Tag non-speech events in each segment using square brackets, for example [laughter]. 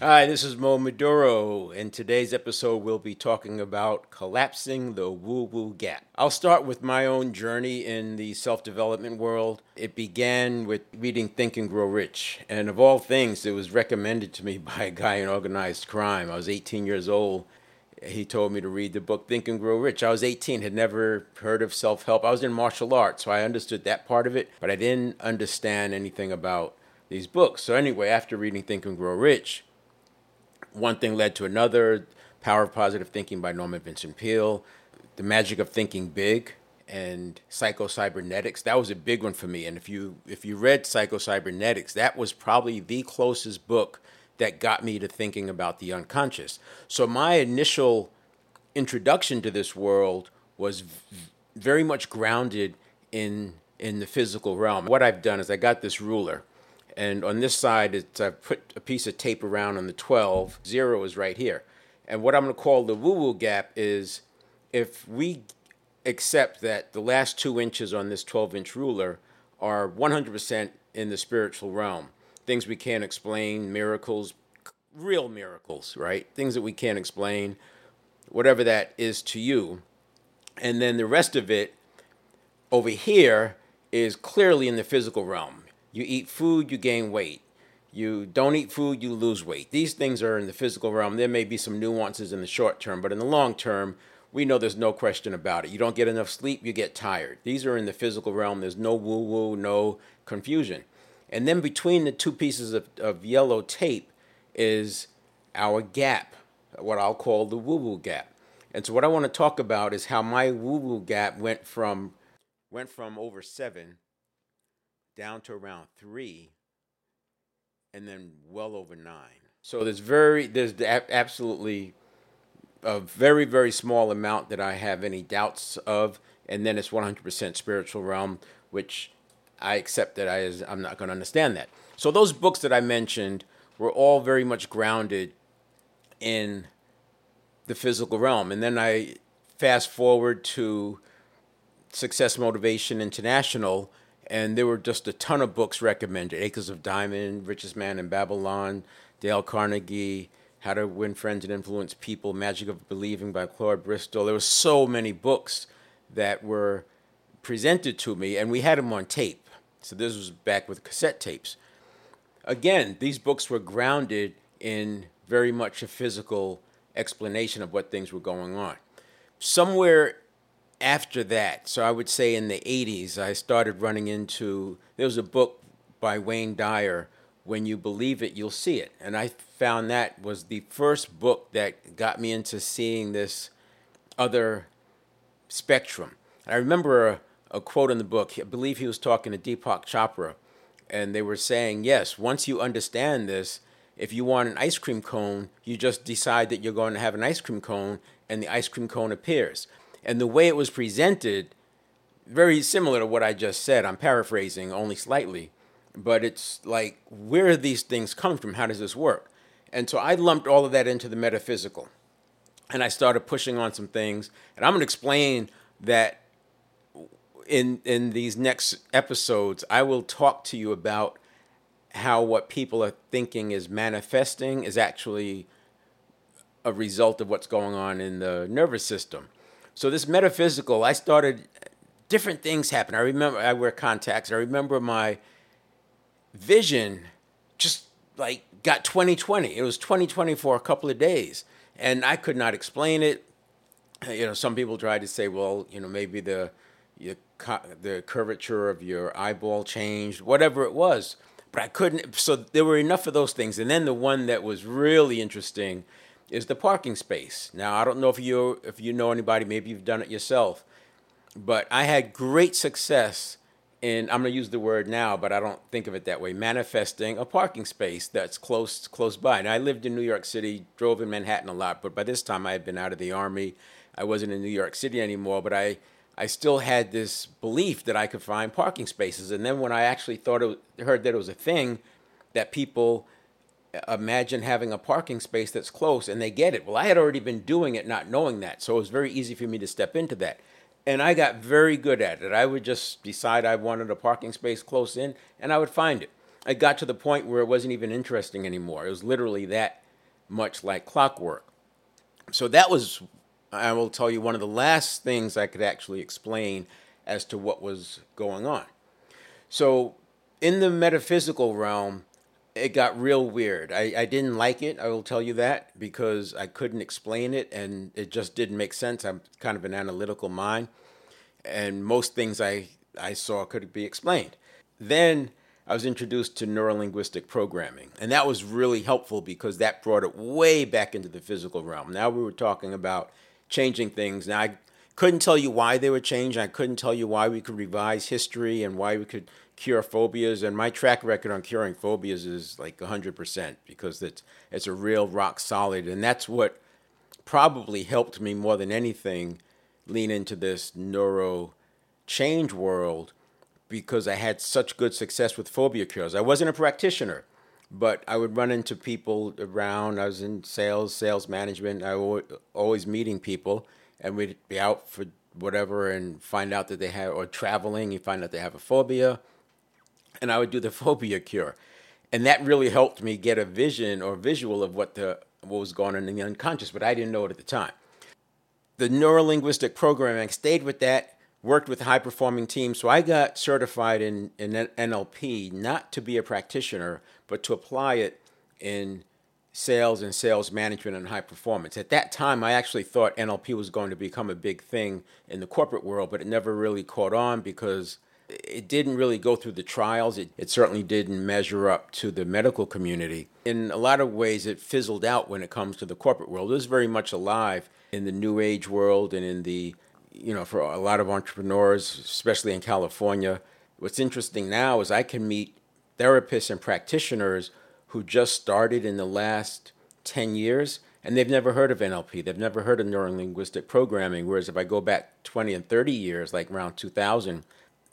Hi, this is Mo Maduro. In today's episode, we'll be talking about collapsing the woo woo gap. I'll start with my own journey in the self development world. It began with reading Think and Grow Rich. And of all things, it was recommended to me [laughs] by a guy in organized crime. I was 18 years old. He told me to read the book Think and Grow Rich. I was 18, had never heard of self help. I was in martial arts, so I understood that part of it, but I didn't understand anything about these books. So, anyway, after reading Think and Grow Rich, one thing led to another. Power of Positive Thinking by Norman Vincent Peale, The Magic of Thinking Big, and Psycho-Cybernetics. That was a big one for me. And if you if you read Psycho-Cybernetics, that was probably the closest book that got me to thinking about the unconscious. So my initial introduction to this world was v- very much grounded in in the physical realm. What I've done is I got this ruler and on this side, it's, I put a piece of tape around on the 12. Zero is right here. And what I'm going to call the woo woo gap is if we accept that the last two inches on this 12 inch ruler are 100% in the spiritual realm, things we can't explain, miracles, real miracles, right? Things that we can't explain, whatever that is to you. And then the rest of it over here is clearly in the physical realm. You eat food, you gain weight. You don't eat food, you lose weight. These things are in the physical realm. There may be some nuances in the short term, but in the long term, we know there's no question about it. You don't get enough sleep, you get tired. These are in the physical realm. There's no woo woo, no confusion. And then between the two pieces of, of yellow tape is our gap, what I'll call the woo woo gap. And so what I want to talk about is how my woo woo gap went from went from over seven down to around three, and then well over nine. So there's very there's absolutely a very very small amount that I have any doubts of, and then it's 100% spiritual realm, which I accept that I is, I'm not going to understand that. So those books that I mentioned were all very much grounded in the physical realm, and then I fast forward to Success Motivation International and there were just a ton of books recommended. Acres of diamond richest man in babylon dale carnegie how to win friends and influence people magic of believing by claude bristol. There were so many books that were presented to me and we had them on tape. So this was back with cassette tapes. Again these books were grounded in very much a physical explanation of what things were going on. Somewhere after that, so I would say in the 80s, I started running into there was a book by Wayne Dyer, When You Believe It, You'll See It. And I found that was the first book that got me into seeing this other spectrum. I remember a, a quote in the book, I believe he was talking to Deepak Chopra, and they were saying, yes, once you understand this, if you want an ice cream cone, you just decide that you're going to have an ice cream cone, and the ice cream cone appears. And the way it was presented, very similar to what I just said. I'm paraphrasing only slightly, but it's like, where do these things come from? How does this work? And so I lumped all of that into the metaphysical. And I started pushing on some things. And I'm going to explain that in in these next episodes, I will talk to you about how what people are thinking is manifesting is actually a result of what's going on in the nervous system. So this metaphysical, I started different things happen. I remember I wear contacts. I remember my vision just like got 2020. It was 2020 for a couple of days, and I could not explain it. You know, some people tried to say, well, you know, maybe the your, the curvature of your eyeball changed, whatever it was. But I couldn't. So there were enough of those things, and then the one that was really interesting is the parking space. Now, I don't know if you if you know anybody, maybe you've done it yourself, but I had great success in I'm going to use the word now, but I don't think of it that way, manifesting a parking space that's close close by. Now, I lived in New York City, drove in Manhattan a lot, but by this time I had been out of the army. I wasn't in New York City anymore, but I I still had this belief that I could find parking spaces. And then when I actually thought it, heard that it was a thing that people imagine having a parking space that's close and they get it. Well, I had already been doing it not knowing that. So it was very easy for me to step into that. And I got very good at it. I would just decide I wanted a parking space close in and I would find it. I got to the point where it wasn't even interesting anymore. It was literally that much like clockwork. So that was, I will tell you, one of the last things I could actually explain as to what was going on. So, in the metaphysical realm, it got real weird. I, I didn't like it, I will tell you that, because I couldn't explain it and it just didn't make sense. I'm kind of an analytical mind, and most things I, I saw could be explained. Then I was introduced to neurolinguistic programming, and that was really helpful because that brought it way back into the physical realm. Now we were talking about changing things. Now I couldn't tell you why they were changing. I couldn't tell you why we could revise history and why we could cure phobias. And my track record on curing phobias is like 100% because it's, it's a real rock solid. And that's what probably helped me more than anything lean into this neuro change world because I had such good success with phobia cures. I wasn't a practitioner, but I would run into people around. I was in sales, sales management. I was always meeting people, and we'd be out for whatever and find out that they have, or traveling, you find out they have a phobia, and I would do the [laughs] phobia cure, and that really helped me get a vision or visual of what the what was going on in the unconscious, but I didn't know it at the time. The neurolinguistic programming stayed with that worked with high performing teams. So I got certified in, in NLP not to be a practitioner, but to apply it in sales and sales management and high performance. At that time, I actually thought NLP was going to become a big thing in the corporate world, but it never really caught on because it didn't really go through the trials. It, it certainly didn't measure up to the medical community. In a lot of ways, it fizzled out when it comes to the corporate world. It was very much alive in the new age world and in the you know, for a lot of entrepreneurs, especially in California, what's interesting now is I can meet therapists and practitioners who just started in the last 10 years and they've never heard of NLP. They've never heard of neurolinguistic programming. Whereas if I go back 20 and 30 years, like around 2000,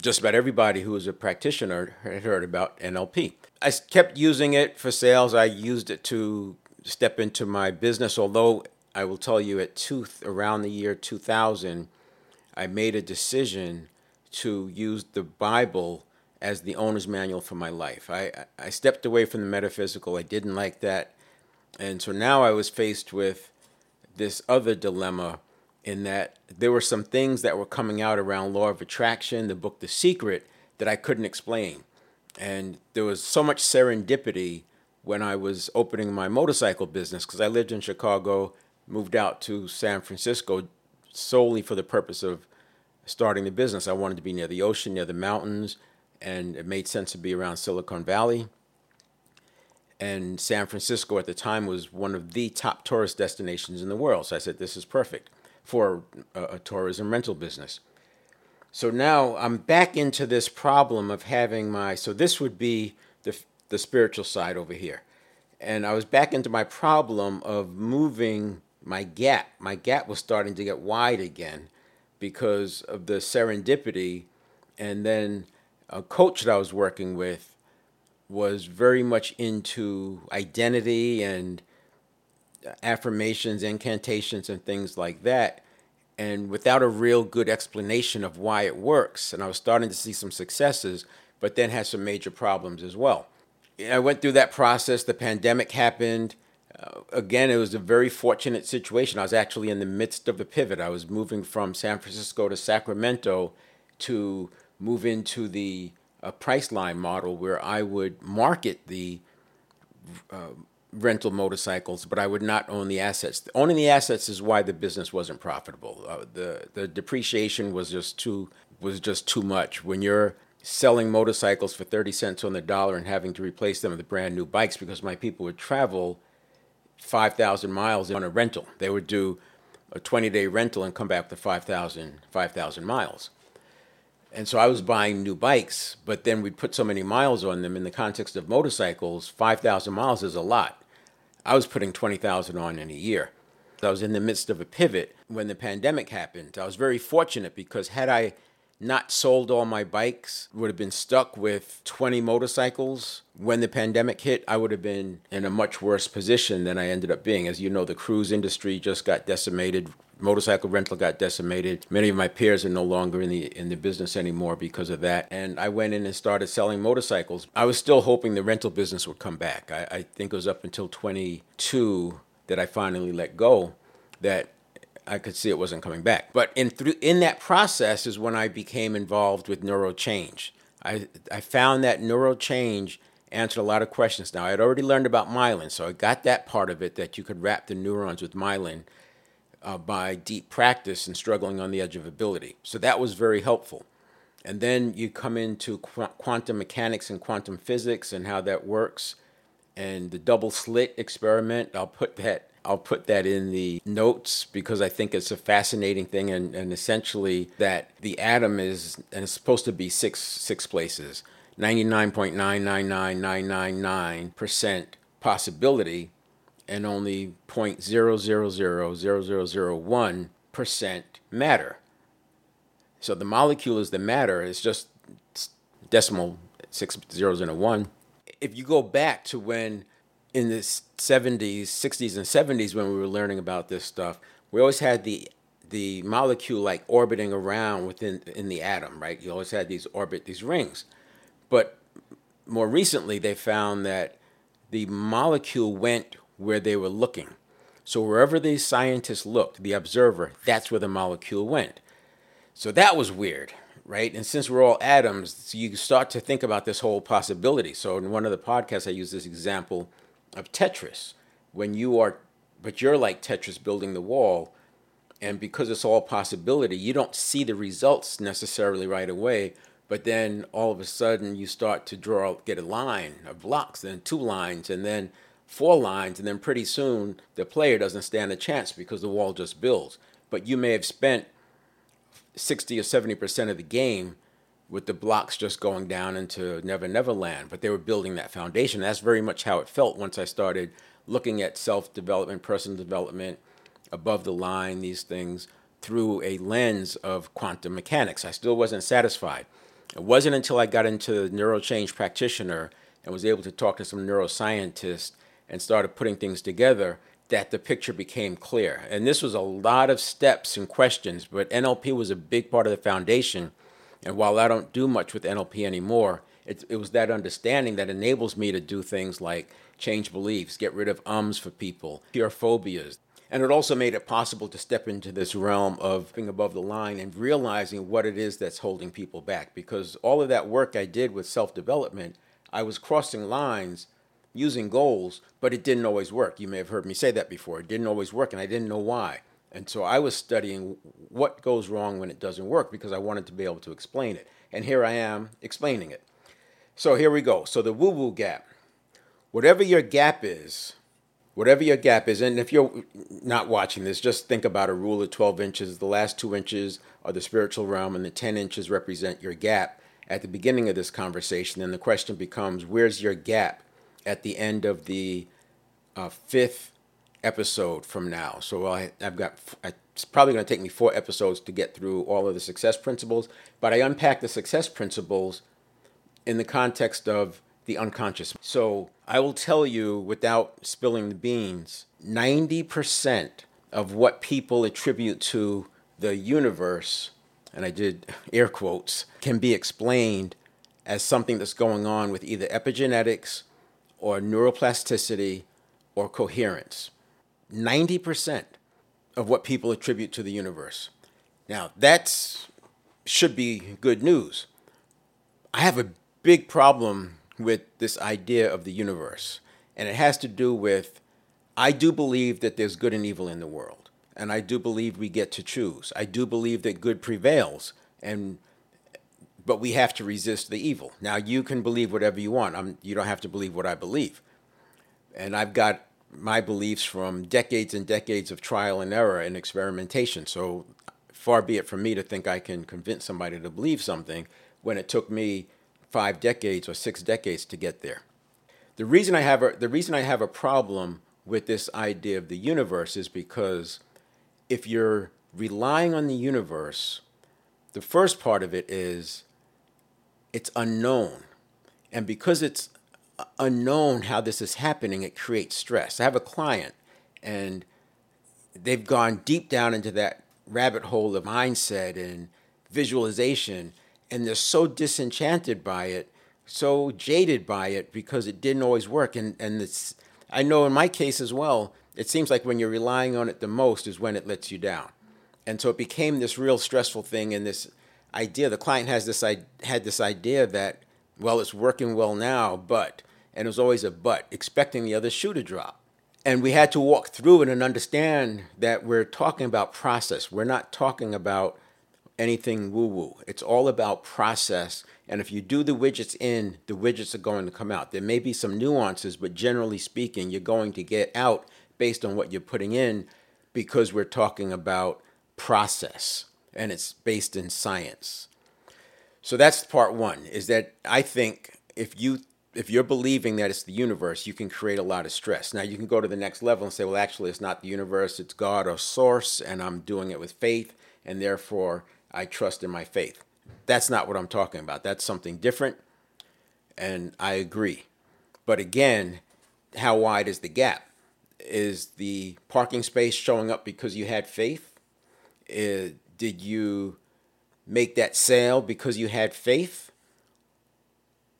just about everybody who was a practitioner had heard about NLP. I kept using it for sales. I used it to step into my business, although I will tell you at two, around the year 2000, I made a decision to use the Bible as the owner's manual for my life. I, I stepped away from the metaphysical. I didn't like that. And so now I was faced with this other dilemma in that there were some things that were coming out around law of attraction, the book The Secret, that I couldn't explain. And there was so much serendipity when I was opening my motorcycle business because I lived in Chicago, moved out to San Francisco solely for the purpose of starting the business. I wanted to be near the ocean, near the mountains, and it made sense to be around Silicon Valley. And San Francisco at the time was one of the top tourist destinations in the world. So I said, this is perfect for a, a tourism rental business. So now I'm back into this problem of having my, so this would be the, the spiritual side over here. And I was back into my problem of moving my gap. My gap was starting to get wide again because of the serendipity. And then a coach that I was working with was very much into identity and affirmations, incantations, and things like that. And without a real good explanation of why it works. And I was starting to see some successes, but then had some major problems as well. I went through that process. The pandemic happened uh, again, it was a very fortunate situation. I was actually in the midst of a pivot. I was moving from San Francisco to Sacramento to move into the uh, Priceline model where I would market the uh, rental motorcycles, but I would not own the assets. Owning the assets is why the business wasn't profitable. Uh, the the depreciation was just too was just too much. When you're selling motorcycles for 30 cents on the dollar and having to replace them with brand new bikes because my people would travel 5,000 miles on a rental. They would do a 20 day rental and come back with 5,000 5, miles. And so I was buying new bikes, but then we'd put so many miles on them in the context of motorcycles, 5,000 miles is a lot. I was putting 20,000 on in a year. I was in the midst of a pivot when the pandemic happened. I was very fortunate because had I not sold all my bikes, would have been stuck with 20 motorcycles. When the pandemic hit, I would have been in a much worse position than I ended up being. As you know, the cruise industry just got decimated motorcycle rental got decimated. Many of my peers are no longer in the in the business anymore because of that. And I went in and started selling motorcycles. I was still hoping the rental business would come back. I, I think it was up until 22 that I finally let go that I could see it wasn't coming back. But in through in that process is when I became involved with neurochange. I I found that neurochange answered a lot of questions. Now I had already learned about myelin, so I got that part of it that you could wrap the neurons with myelin uh, by deep practice and struggling on the edge of ability. So that was very helpful. And then you come into qu- quantum mechanics and quantum physics and how that works, and the double slit experiment. I'll put that I'll put that in the notes because I think it's a fascinating thing, and, and essentially that the atom is and it's supposed to be six six places, ninety nine point nine nine nine nine nine nine percent possibility, and only point zero zero zero zero zero zero one percent matter. So the molecule is the matter. It's just decimal six zeros and a one. If you go back to when in the 70s, 60s, and 70s when we were learning about this stuff, we always had the the molecule like orbiting around within in the atom, right? You always had these orbit these rings, but more recently they found that the molecule went where they were looking. So wherever these scientists looked, the observer, that's where the molecule went. So that was weird, right? And since we're all atoms, you start to think about this whole possibility. So in one of the podcasts, I use this example of Tetris when you are, but you're like Tetris building the wall. And because it's all possibility, you don't see the results necessarily right away. But then all of a sudden you start to draw, get a line of blocks, then two lines, and then four lines. And then pretty soon the player doesn't stand a chance because the wall just builds. But you may have spent 60 or 70% of the game with the blocks just going down into Never Never Land, but they were building that foundation. That's very much how it felt once I started looking at self development, personal development, above the line, these things through a lens of quantum mechanics. I still wasn't satisfied. It wasn't until I got into the neurochange practitioner and was able to talk to some neuroscientists and started putting things together that the picture became clear. And this was a lot of steps and questions, but NLP was a big part of the foundation and while I don't do much with NLP anymore, it, it was that understanding that enables me to do things like change beliefs, get rid of ums for people, cure phobias. And it also made it possible to step into this realm of being above the line and realizing what it is that's holding people back. Because all of that work I did with self development, I was crossing lines using goals, but it didn't always work. You may have heard me say that before. It didn't always work, and I didn't know why. And so I was studying what goes wrong when it doesn't work because I wanted to be able to explain it. And here I am explaining it. So here we go. So the woo woo gap. Whatever your gap is, whatever your gap is, and if you're not watching this, just think about a rule of 12 inches. The last two inches are the spiritual realm, and the 10 inches represent your gap at the beginning of this conversation. And the question becomes where's your gap at the end of the uh, fifth episode from now. So I, have got, it's probably going to take me four episodes to get through all of the success principles, but I unpack the success principles in the context of the unconscious. So I will tell you without spilling the beans 90% of what people attribute to the universe, and I did [laughs] air quotes, can be explained as something that's going on with either epigenetics or neuroplasticity or coherence. 90% of what people attribute to the universe. Now, that should be good news. I have a big problem with this idea of the universe, and it has to do with I do believe that there's good and evil in the world, and I do believe we get to choose. I do believe that good prevails, and but we have to resist the evil. Now, you can believe whatever you want. I'm, you don't have to believe what I believe. And I've got my beliefs from decades and decades of trial and error and experimentation. So far be it from me to think I can convince somebody to believe something when it took me five decades or six decades to get there. The reason I have a, the reason I have a problem with this idea of the universe is because if you're relying on the universe, the first part of it is it's unknown. And because it's unknown how this is happening, it creates stress. I have a client, and they've gone deep down into that rabbit hole of mindset and visualization, and they're so disenchanted by it, so jaded by it because it didn't always work. And and it's I know in my case as well, it seems like when you're relying on it the most is when it lets you down. And so it became this real stressful thing and this idea. The client has this I had this idea that, well, it's working well now, but and it was always a but, expecting the other shoe to drop. And we had to walk through it and understand that we're talking about process. We're not talking about anything woo woo. It's all about process. And if you do the widgets in, the widgets are going to come out. There may be some nuances, but generally speaking, you're going to get out based on what you're putting in because we're talking about process and it's based in science. So that's part one is that I think if you if you're believing that it's the universe, you can create a lot of stress. Now you can go to the next level and say, well, actually, it's not the universe, it's God or source, and I'm doing it with faith, and therefore I trust in my faith. That's not what I'm talking about. That's something different, and I agree. But again, how wide is the gap? Is the parking space showing up because you had faith? Uh, did you make that sale because you had faith?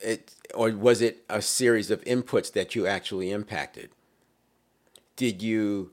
It, or was it a series of inputs that you actually impacted? Did you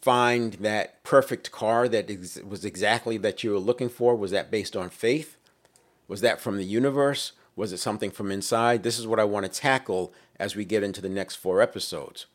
find that perfect car that ex- was exactly that you were looking for? Was that based on faith? Was that from the universe? Was it something from inside? This is what I want to tackle as we get into the next four episodes.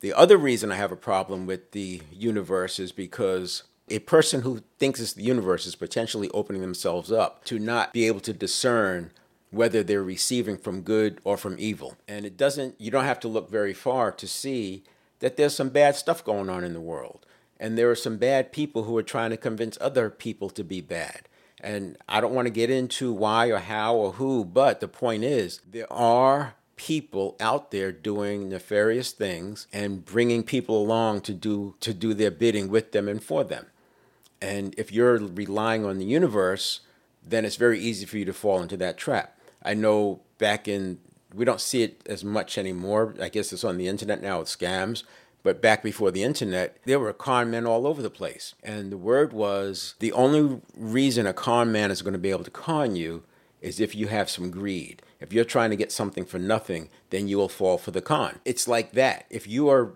The other reason I have a problem with the universe is because a person who thinks it's the universe is potentially opening themselves up to not be able to discern whether they're receiving from good or from evil. And it doesn't, you don't have to look very far to see that there's some bad stuff going on in the world. And there are some bad people who are trying to convince other people to be bad. And I don't want to get into why or how or who, but the point is there are people out there doing nefarious things and bringing people along to do to do their bidding with them and for them. And if you're relying on the universe, then it's very easy for you to fall into that trap. I know back in, we don't see it as much anymore. I guess it's on the internet now with scams. But back before the internet, there were con men all over the place. And the word was the only reason a con man is going to be able to con you is if you have some greed. If you're trying to get something for nothing, then you will fall for the con. It's like that. If you are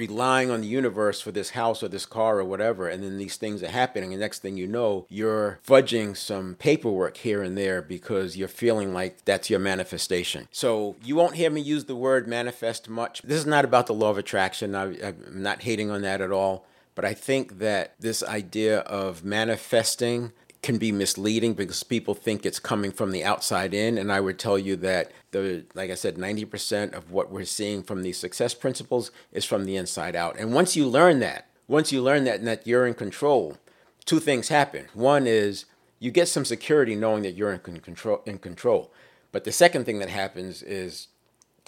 relying on the universe for this house or this car or whatever, and then these things are happening, and next thing you know, you're fudging some paperwork here and there because you're feeling like that's your manifestation. So you won't hear me use the word manifest much. This is not about the law of attraction. I, I'm not hating on that at all. But I think that this idea of manifesting can be misleading because people think it's coming from the outside in. And i would tell you that the like i said 90% of what we're seeing from these success principles is from the inside out. And once you learn that once you learn that and that you're in control two things happen. One is you get some security knowing that you're in control in control. But the second thing that happens is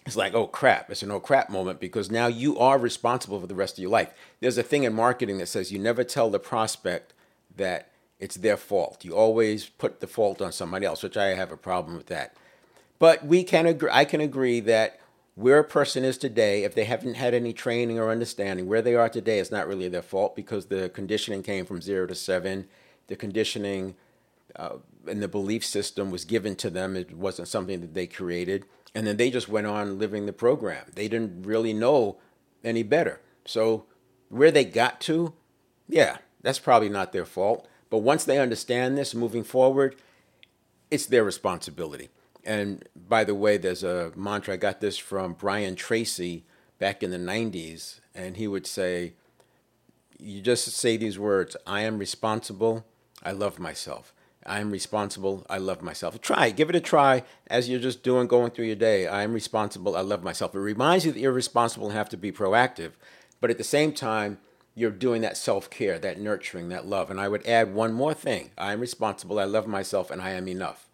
it's like, oh crap, it's an oh crap moment because now you are responsible for the rest of your life. There's a thing in marketing that says you never tell the prospect that it's their fault. You always put the fault on somebody else, which I have a problem with that. But we can agree, I can agree that where a person is today, if they haven't had any training or understanding, where they are today is not really their fault because the conditioning came from zero to seven. The conditioning uh, and the belief system was given to them. It wasn't something that they created. And then they just went on living the program. They didn't really know any better. So where they got to, yeah, that's probably not their fault. But once they understand this moving forward, it's their responsibility. And by the way, there's a mantra, I got this from Brian Tracy back in the 90s, and he would say, You just say these words I am responsible, I love myself. I am responsible, I love myself. Try, give it a try as you're just doing, going through your day. I am responsible, I love myself. It reminds you that you're responsible and have to be proactive. But at the same time, you're doing that self care, that nurturing, that love. And I would add one more thing I am responsible, I love myself, and I am enough.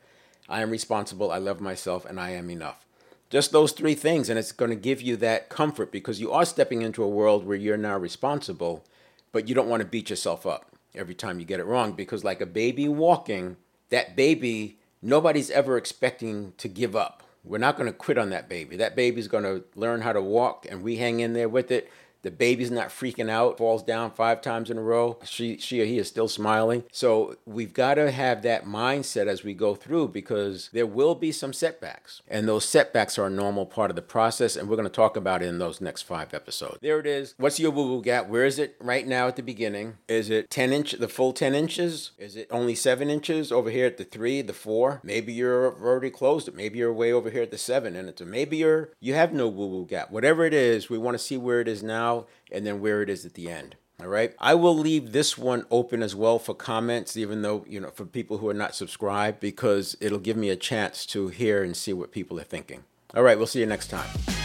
I am responsible, I love myself, and I am enough. Just those three things, and it's going to give you that comfort because you are stepping into a world where you're now responsible, but you don't want to beat yourself up every time you get it wrong because, like a baby walking, that baby, nobody's ever expecting to give up. We're not going to quit on that baby. That baby's going to learn how to walk, and we hang in there with it The baby's not freaking out, falls down five times in a row. She, she or he is still smiling. So we've got to have that mindset as we go through because there will be some setbacks. And those setbacks are a normal part of the process. And we're going to talk about it in those next five episodes. There it is. What's your woo woo gap? Where is it right now at the beginning? Is it 10 inch, the full 10 inches? Is it only seven inches over here at the three, the four? Maybe you're already closed it. Maybe you're way over here at the seven and it's a, maybe you're, you have no woo woo gap. Whatever it is, we want to see where it is now and then where it is at the end. All right. I will leave this one open as well for comments, even though, you know, for people who are not subscribed, because it'll give me a chance to hear and see what people are thinking. All right. We'll see you next time.